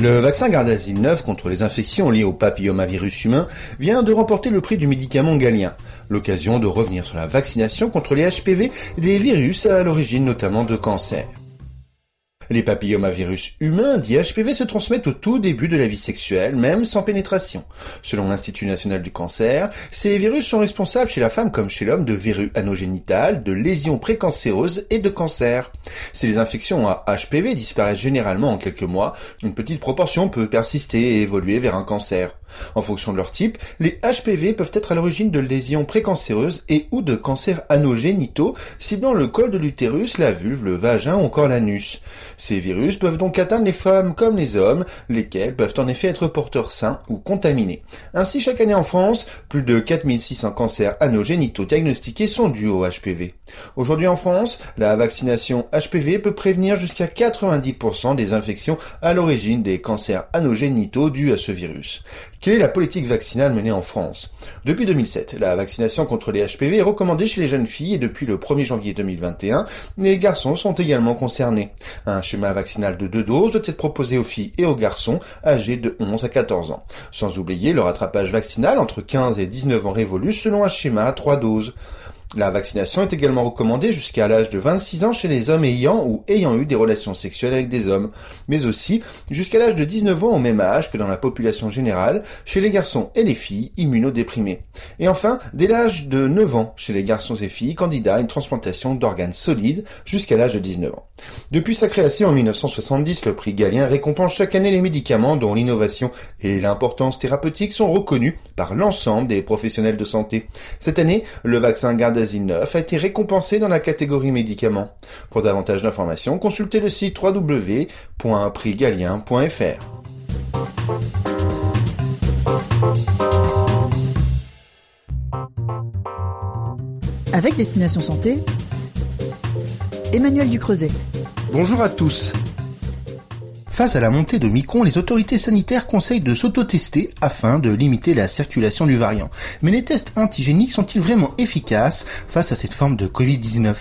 Le vaccin Gardasil 9 contre les infections liées au papillomavirus humain vient de remporter le prix du médicament galien, l'occasion de revenir sur la vaccination contre les HPV des virus à l'origine notamment de cancers. Les papillomavirus humains, dits HPV, se transmettent au tout début de la vie sexuelle, même sans pénétration. Selon l'Institut national du cancer, ces virus sont responsables chez la femme comme chez l'homme de verrues anogénitales, de lésions précancéreuses et de cancer. Si les infections à HPV disparaissent généralement en quelques mois, une petite proportion peut persister et évoluer vers un cancer. En fonction de leur type, les HPV peuvent être à l'origine de lésions précancéreuses et ou de cancers anogénitaux, ciblant le col de l'utérus, la vulve, le vagin ou encore l'anus. Ces virus peuvent donc atteindre les femmes comme les hommes, lesquels peuvent en effet être porteurs sains ou contaminés. Ainsi, chaque année en France, plus de 4600 cancers anogénitaux diagnostiqués sont dus au HPV. Aujourd'hui en France, la vaccination HPV peut prévenir jusqu'à 90% des infections à l'origine des cancers anogénitaux dus à ce virus. Quelle est la politique vaccinale menée en France? Depuis 2007, la vaccination contre les HPV est recommandée chez les jeunes filles et depuis le 1er janvier 2021, les garçons sont également concernés. Un schéma vaccinal de deux doses doit être proposé aux filles et aux garçons âgés de 11 à 14 ans. Sans oublier le rattrapage vaccinal entre 15 et 19 ans révolu selon un schéma à trois doses. La vaccination est également recommandée jusqu'à l'âge de 26 ans chez les hommes ayant ou ayant eu des relations sexuelles avec des hommes, mais aussi jusqu'à l'âge de 19 ans au même âge que dans la population générale chez les garçons et les filles immunodéprimés. Et enfin, dès l'âge de 9 ans chez les garçons et filles candidats à une transplantation d'organes solides jusqu'à l'âge de 19 ans. Depuis sa création en 1970, le prix Galien récompense chaque année les médicaments dont l'innovation et l'importance thérapeutique sont reconnus par l'ensemble des professionnels de santé. Cette année, le vaccin garde 9 a été récompensé dans la catégorie médicaments. Pour davantage d'informations, consultez le site www.prixgalien.fr. Avec Destination Santé, Emmanuel Ducreuset. Bonjour à tous. Face à la montée de Micron, les autorités sanitaires conseillent de s'auto-tester afin de limiter la circulation du variant. Mais les tests antigéniques sont-ils vraiment efficaces face à cette forme de Covid-19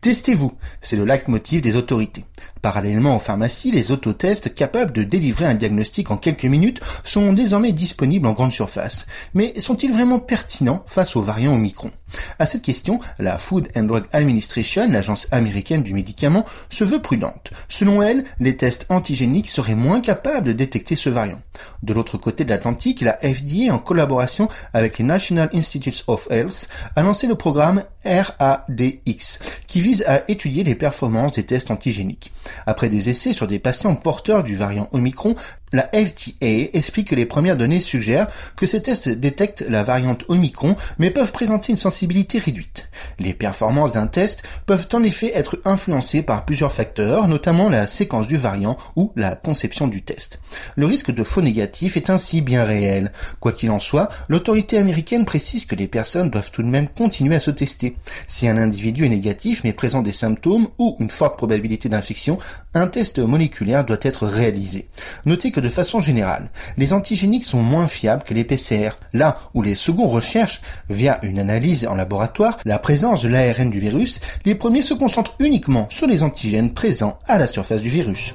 Testez-vous, c'est le leitmotiv des autorités. Parallèlement aux pharmacies, les autotests capables de délivrer un diagnostic en quelques minutes sont désormais disponibles en grande surface. Mais sont-ils vraiment pertinents face aux variants Omicron? À cette question, la Food and Drug Administration, l'agence américaine du médicament, se veut prudente. Selon elle, les tests antigéniques seraient moins capables de détecter ce variant. De l'autre côté de l'Atlantique, la FDA, en collaboration avec les National Institutes of Health, a lancé le programme RADX, qui vise à étudier les performances des tests antigéniques. Après des essais sur des patients porteurs du variant Omicron, la FDA explique que les premières données suggèrent que ces tests détectent la variante Omicron mais peuvent présenter une sensibilité réduite. Les performances d'un test peuvent en effet être influencées par plusieurs facteurs, notamment la séquence du variant ou la conception du test. Le risque de faux négatif est ainsi bien réel. Quoi qu'il en soit, l'autorité américaine précise que les personnes doivent tout de même continuer à se tester. Si un individu est négatif mais présente des symptômes ou une forte probabilité d'infection, un test moléculaire doit être réalisé. Notez que façon générale, les antigéniques sont moins fiables que les PCR, là où les seconds recherchent, via une analyse en laboratoire, la présence de l'ARN du virus, les premiers se concentrent uniquement sur les antigènes présents à la surface du virus.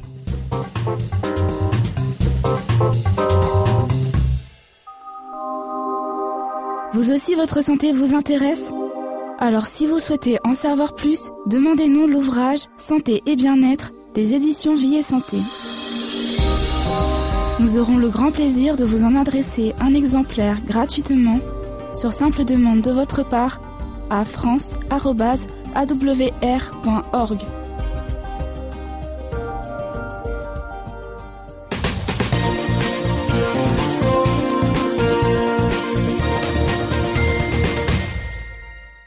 Vous aussi, votre santé vous intéresse? Alors si vous souhaitez en savoir plus, demandez-nous l'ouvrage Santé et bien-être des éditions Vie et Santé. Nous aurons le grand plaisir de vous en adresser un exemplaire gratuitement sur simple demande de votre part à france.awr.org.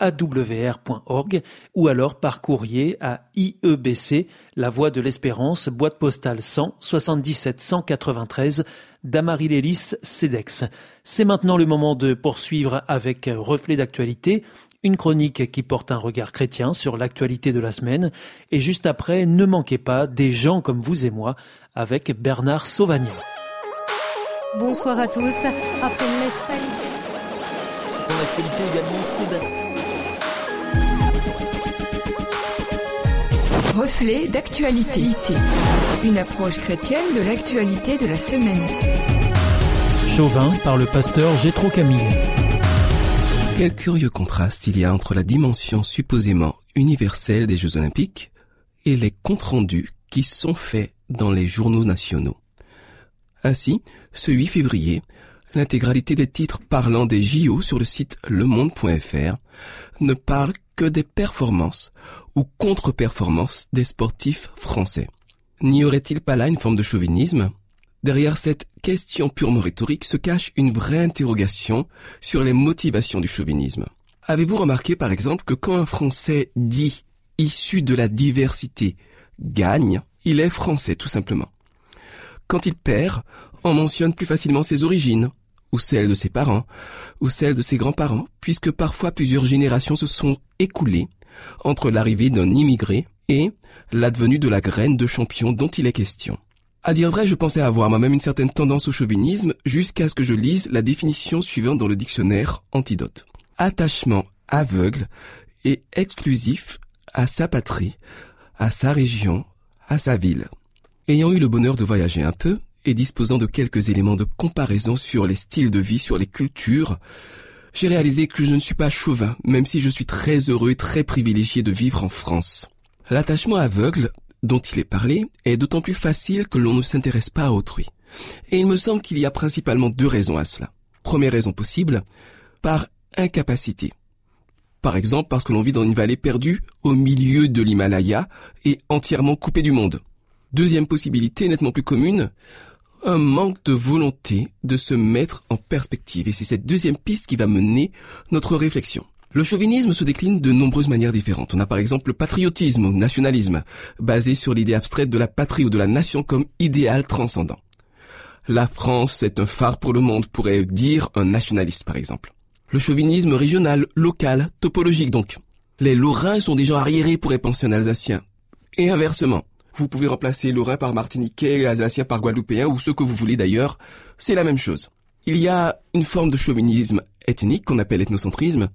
awr.org ou alors par courrier à IEBC, La Voie de l'Espérance, boîte postale 100 77 193 Damary-Lélis, CEDEX. C'est maintenant le moment de poursuivre avec Reflet d'actualité, une chronique qui porte un regard chrétien sur l'actualité de la semaine et juste après, ne manquez pas des gens comme vous et moi avec Bernard Sauvagnin. Bonsoir à tous. Après. Dans l'actualité également, Sébastien. Reflet d'actualité. Une approche chrétienne de l'actualité de la semaine. Chauvin par le pasteur Gétro Camille. Quel curieux contraste il y a entre la dimension supposément universelle des Jeux Olympiques et les comptes rendus qui sont faits dans les journaux nationaux. Ainsi, ce 8 février, l'intégralité des titres parlant des JO sur le site lemonde.fr ne parle que des performances ou contre-performances des sportifs français. N'y aurait-il pas là une forme de chauvinisme? Derrière cette question purement rhétorique se cache une vraie interrogation sur les motivations du chauvinisme. Avez-vous remarqué par exemple que quand un Français dit issu de la diversité gagne, il est français tout simplement? Quand il perd, on mentionne plus facilement ses origines, ou celles de ses parents, ou celles de ses grands-parents, puisque parfois plusieurs générations se sont écoulées entre l'arrivée d'un immigré et l'advenue de la graine de champion dont il est question. À dire vrai, je pensais avoir moi-même une certaine tendance au chauvinisme jusqu'à ce que je lise la définition suivante dans le dictionnaire Antidote. Attachement aveugle et exclusif à sa patrie, à sa région, à sa ville. Ayant eu le bonheur de voyager un peu, et disposant de quelques éléments de comparaison sur les styles de vie, sur les cultures, j'ai réalisé que je ne suis pas chauvin, même si je suis très heureux et très privilégié de vivre en France. L'attachement aveugle, dont il est parlé, est d'autant plus facile que l'on ne s'intéresse pas à autrui. Et il me semble qu'il y a principalement deux raisons à cela. Première raison possible, par incapacité. Par exemple parce que l'on vit dans une vallée perdue au milieu de l'Himalaya et entièrement coupée du monde. Deuxième possibilité, nettement plus commune, un manque de volonté de se mettre en perspective. Et c'est cette deuxième piste qui va mener notre réflexion. Le chauvinisme se décline de nombreuses manières différentes. On a par exemple le patriotisme ou nationalisme, basé sur l'idée abstraite de la patrie ou de la nation comme idéal transcendant. La France est un phare pour le monde, pourrait dire un nationaliste par exemple. Le chauvinisme régional, local, topologique donc. Les Lorrains sont des gens arriérés, pourrait penser un Alsacien. Et inversement. Vous pouvez remplacer Lorrain par Martiniquais, Alsacien par Guadeloupéen ou ce que vous voulez d'ailleurs. C'est la même chose. Il y a une forme de chauvinisme ethnique qu'on appelle ethnocentrisme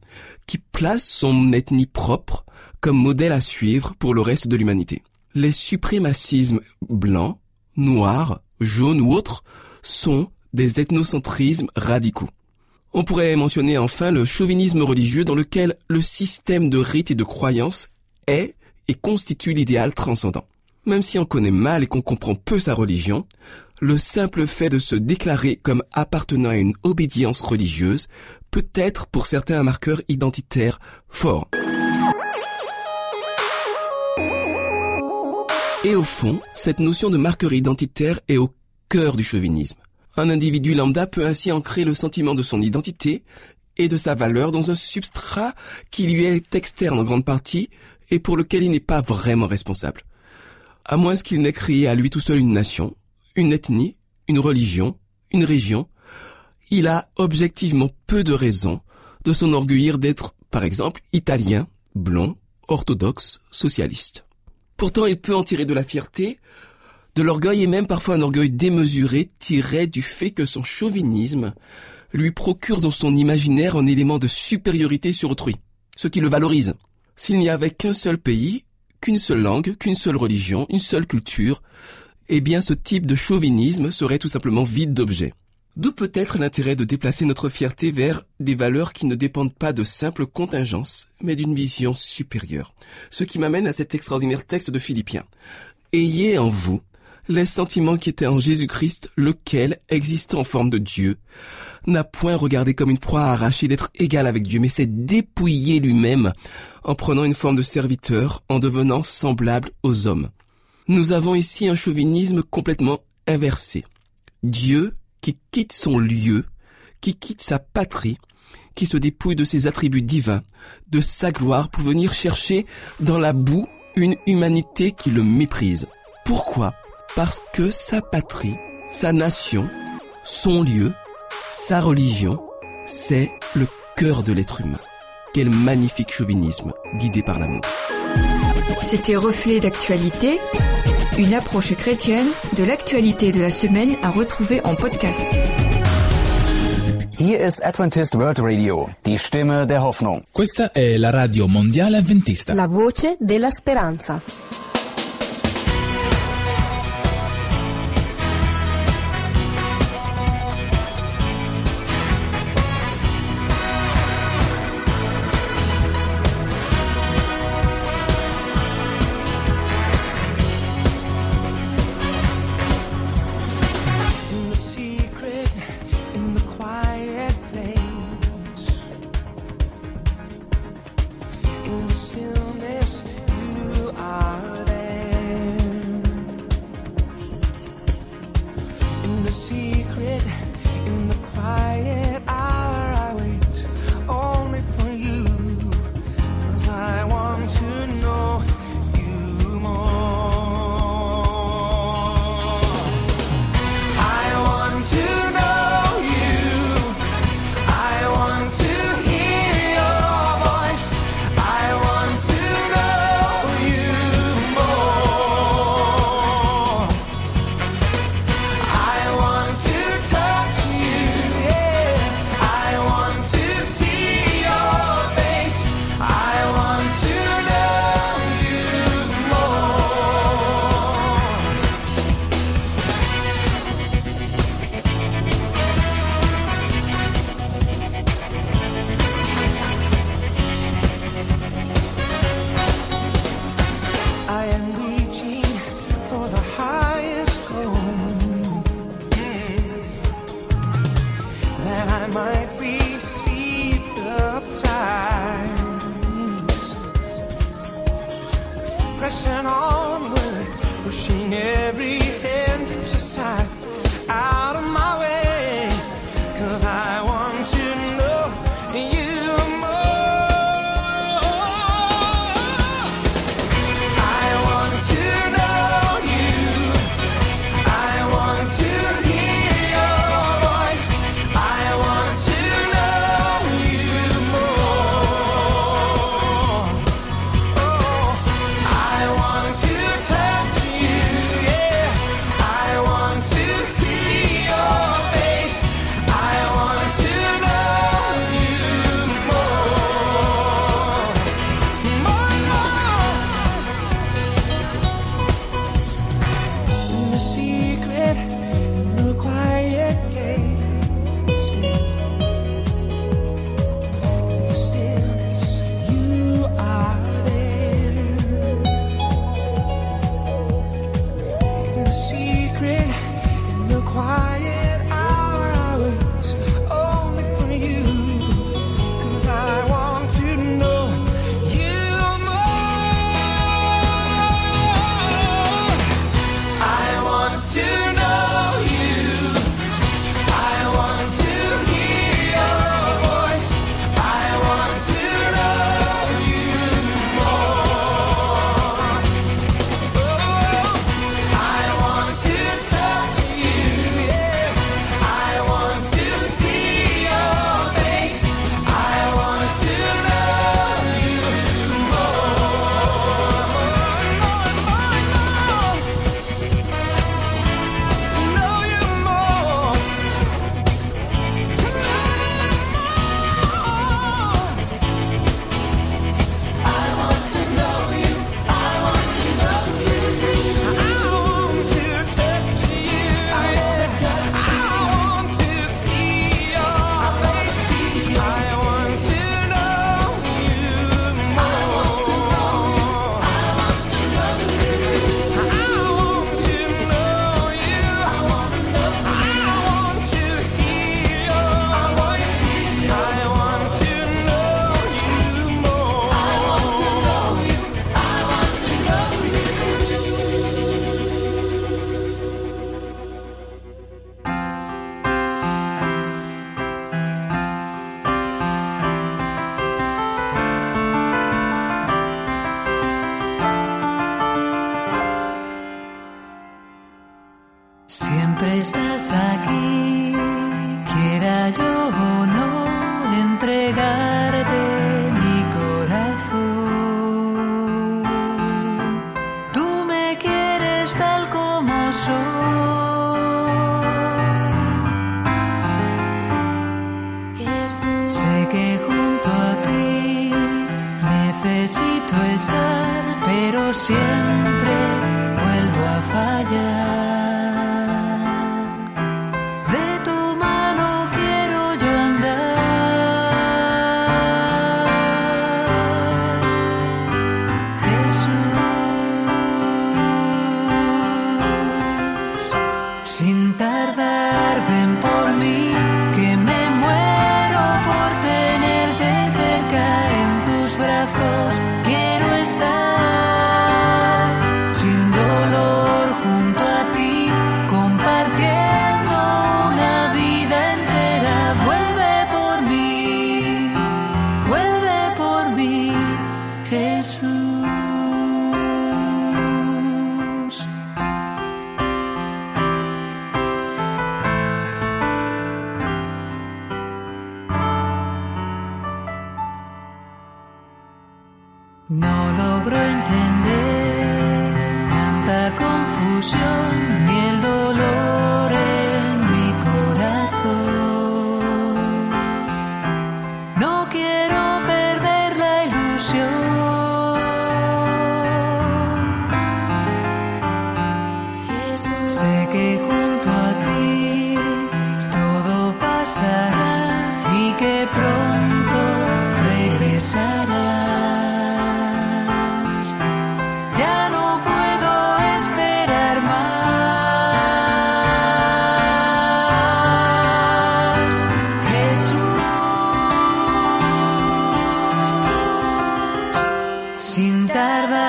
qui place son ethnie propre comme modèle à suivre pour le reste de l'humanité. Les suprémacismes blancs, noirs, jaunes ou autres sont des ethnocentrismes radicaux. On pourrait mentionner enfin le chauvinisme religieux dans lequel le système de rites et de croyances est et constitue l'idéal transcendant. Même si on connaît mal et qu'on comprend peu sa religion, le simple fait de se déclarer comme appartenant à une obédience religieuse peut être pour certains un marqueur identitaire fort. Et au fond, cette notion de marqueur identitaire est au cœur du chauvinisme. Un individu lambda peut ainsi ancrer le sentiment de son identité et de sa valeur dans un substrat qui lui est externe en grande partie et pour lequel il n'est pas vraiment responsable à moins qu'il n'ait créé à lui tout seul une nation, une ethnie, une religion, une région, il a objectivement peu de raisons de s'enorgueillir d'être, par exemple, italien, blond, orthodoxe, socialiste. Pourtant, il peut en tirer de la fierté, de l'orgueil et même parfois un orgueil démesuré tiré du fait que son chauvinisme lui procure dans son imaginaire un élément de supériorité sur autrui, ce qui le valorise. S'il n'y avait qu'un seul pays, qu'une seule langue, qu'une seule religion, une seule culture, eh bien ce type de chauvinisme serait tout simplement vide d'objet. D'où peut être l'intérêt de déplacer notre fierté vers des valeurs qui ne dépendent pas de simples contingences, mais d'une vision supérieure. Ce qui m'amène à cet extraordinaire texte de Philippiens. Ayez en vous les sentiments qui étaient en Jésus-Christ, lequel, existant en forme de Dieu, n'a point regardé comme une proie arrachée d'être égal avec Dieu, mais s'est dépouillé lui-même en prenant une forme de serviteur, en devenant semblable aux hommes. Nous avons ici un chauvinisme complètement inversé. Dieu qui quitte son lieu, qui quitte sa patrie, qui se dépouille de ses attributs divins, de sa gloire pour venir chercher dans la boue une humanité qui le méprise. Pourquoi? Parce que sa patrie, sa nation, son lieu, sa religion, c'est le cœur de l'être humain. Quel magnifique chauvinisme guidé par l'amour. C'était Reflet d'actualité, une approche chrétienne de l'actualité de la semaine à retrouver en podcast. Hier ist Adventist World Radio, die Stimme der Hoffnung. Questa è la radio mondiale avventista. La voce della speranza. Sé que junto a ti necesito estar, pero siempre vuelvo a fallar. No logro entender tanta confusión tarda.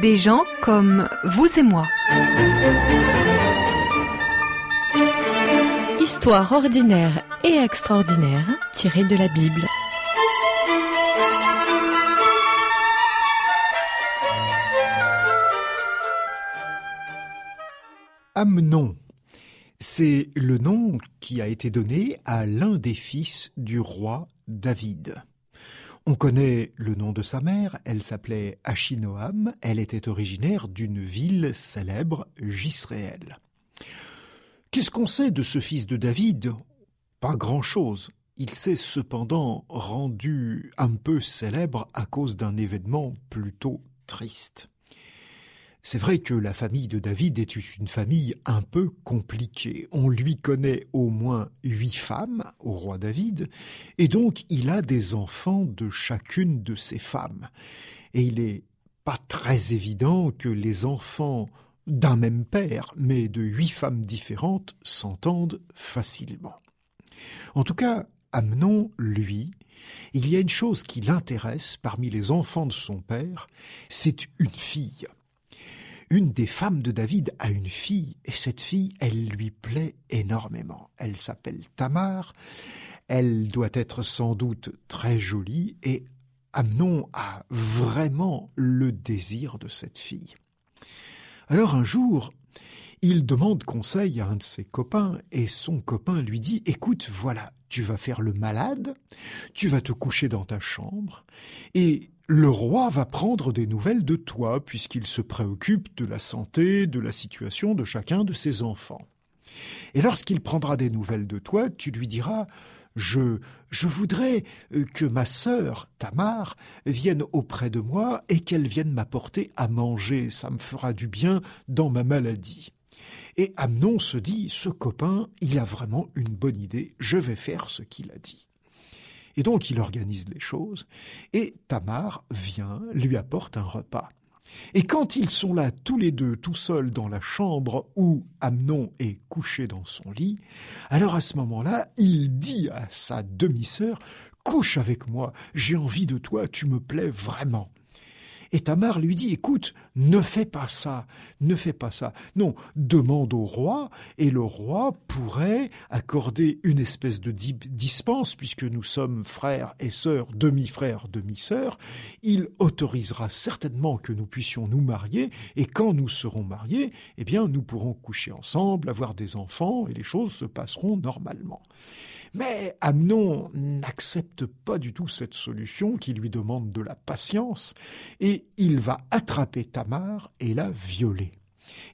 Des gens comme vous et moi. Histoire ordinaire et extraordinaire tirée de la Bible. Amnon. C'est le nom qui a été donné à l'un des fils du roi David. On connaît le nom de sa mère, elle s'appelait Achinoam, elle était originaire d'une ville célèbre, Gisréel. Qu'est-ce qu'on sait de ce fils de David? Pas grand-chose. Il s'est cependant rendu un peu célèbre à cause d'un événement plutôt triste. C'est vrai que la famille de David est une famille un peu compliquée. On lui connaît au moins huit femmes au roi David, et donc il a des enfants de chacune de ces femmes. Et il est pas très évident que les enfants d'un même père, mais de huit femmes différentes, s'entendent facilement. En tout cas, Amnon, lui, il y a une chose qui l'intéresse parmi les enfants de son père, c'est une fille. Une des femmes de David a une fille, et cette fille, elle lui plaît énormément. Elle s'appelle Tamar, elle doit être sans doute très jolie, et Amnon a vraiment le désir de cette fille. Alors un jour, il demande conseil à un de ses copains et son copain lui dit Écoute, voilà, tu vas faire le malade, tu vas te coucher dans ta chambre, et le roi va prendre des nouvelles de toi puisqu'il se préoccupe de la santé, de la situation de chacun de ses enfants. Et lorsqu'il prendra des nouvelles de toi, tu lui diras je, je voudrais euh, que ma sœur, Tamar, vienne auprès de moi et qu'elle vienne m'apporter à manger. Ça me fera du bien dans ma maladie. Et Amnon se dit, ce copain, il a vraiment une bonne idée, je vais faire ce qu'il a dit. Et donc il organise les choses, et Tamar vient, lui apporte un repas. Et quand ils sont là tous les deux tout seuls dans la chambre où Amnon est couché dans son lit, alors à ce moment-là, il dit à sa demi-sœur Couche avec moi, j'ai envie de toi, tu me plais vraiment. Et Tamar lui dit, écoute, ne fais pas ça, ne fais pas ça. Non, demande au roi, et le roi pourrait accorder une espèce de dispense, puisque nous sommes frères et sœurs, demi-frères, demi-sœurs. Il autorisera certainement que nous puissions nous marier, et quand nous serons mariés, eh bien, nous pourrons coucher ensemble, avoir des enfants, et les choses se passeront normalement. Mais Amnon n'accepte pas du tout cette solution qui lui demande de la patience et il va attraper Tamar et la violer.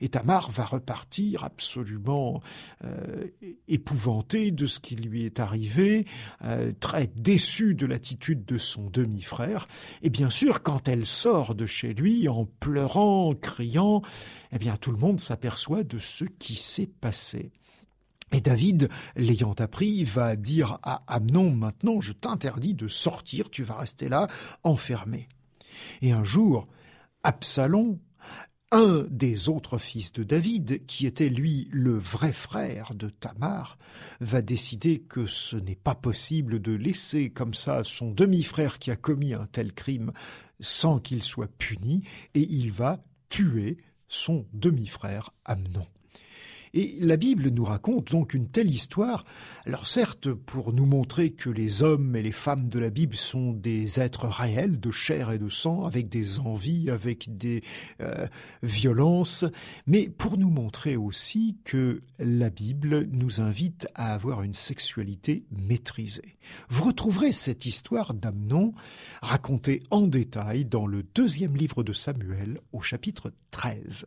Et Tamar va repartir absolument euh, épouvantée de ce qui lui est arrivé, euh, très déçue de l'attitude de son demi-frère. Et bien sûr, quand elle sort de chez lui en pleurant, criant, eh bien tout le monde s'aperçoit de ce qui s'est passé. Et David, l'ayant appris, va dire à Amnon, maintenant je t'interdis de sortir, tu vas rester là, enfermé. Et un jour, Absalom, un des autres fils de David, qui était lui le vrai frère de Tamar, va décider que ce n'est pas possible de laisser comme ça son demi-frère qui a commis un tel crime sans qu'il soit puni, et il va tuer son demi-frère Amnon. Et la Bible nous raconte donc une telle histoire, alors certes pour nous montrer que les hommes et les femmes de la Bible sont des êtres réels, de chair et de sang, avec des envies, avec des euh, violences, mais pour nous montrer aussi que la Bible nous invite à avoir une sexualité maîtrisée. Vous retrouverez cette histoire d'Amnon racontée en détail dans le deuxième livre de Samuel au chapitre 13.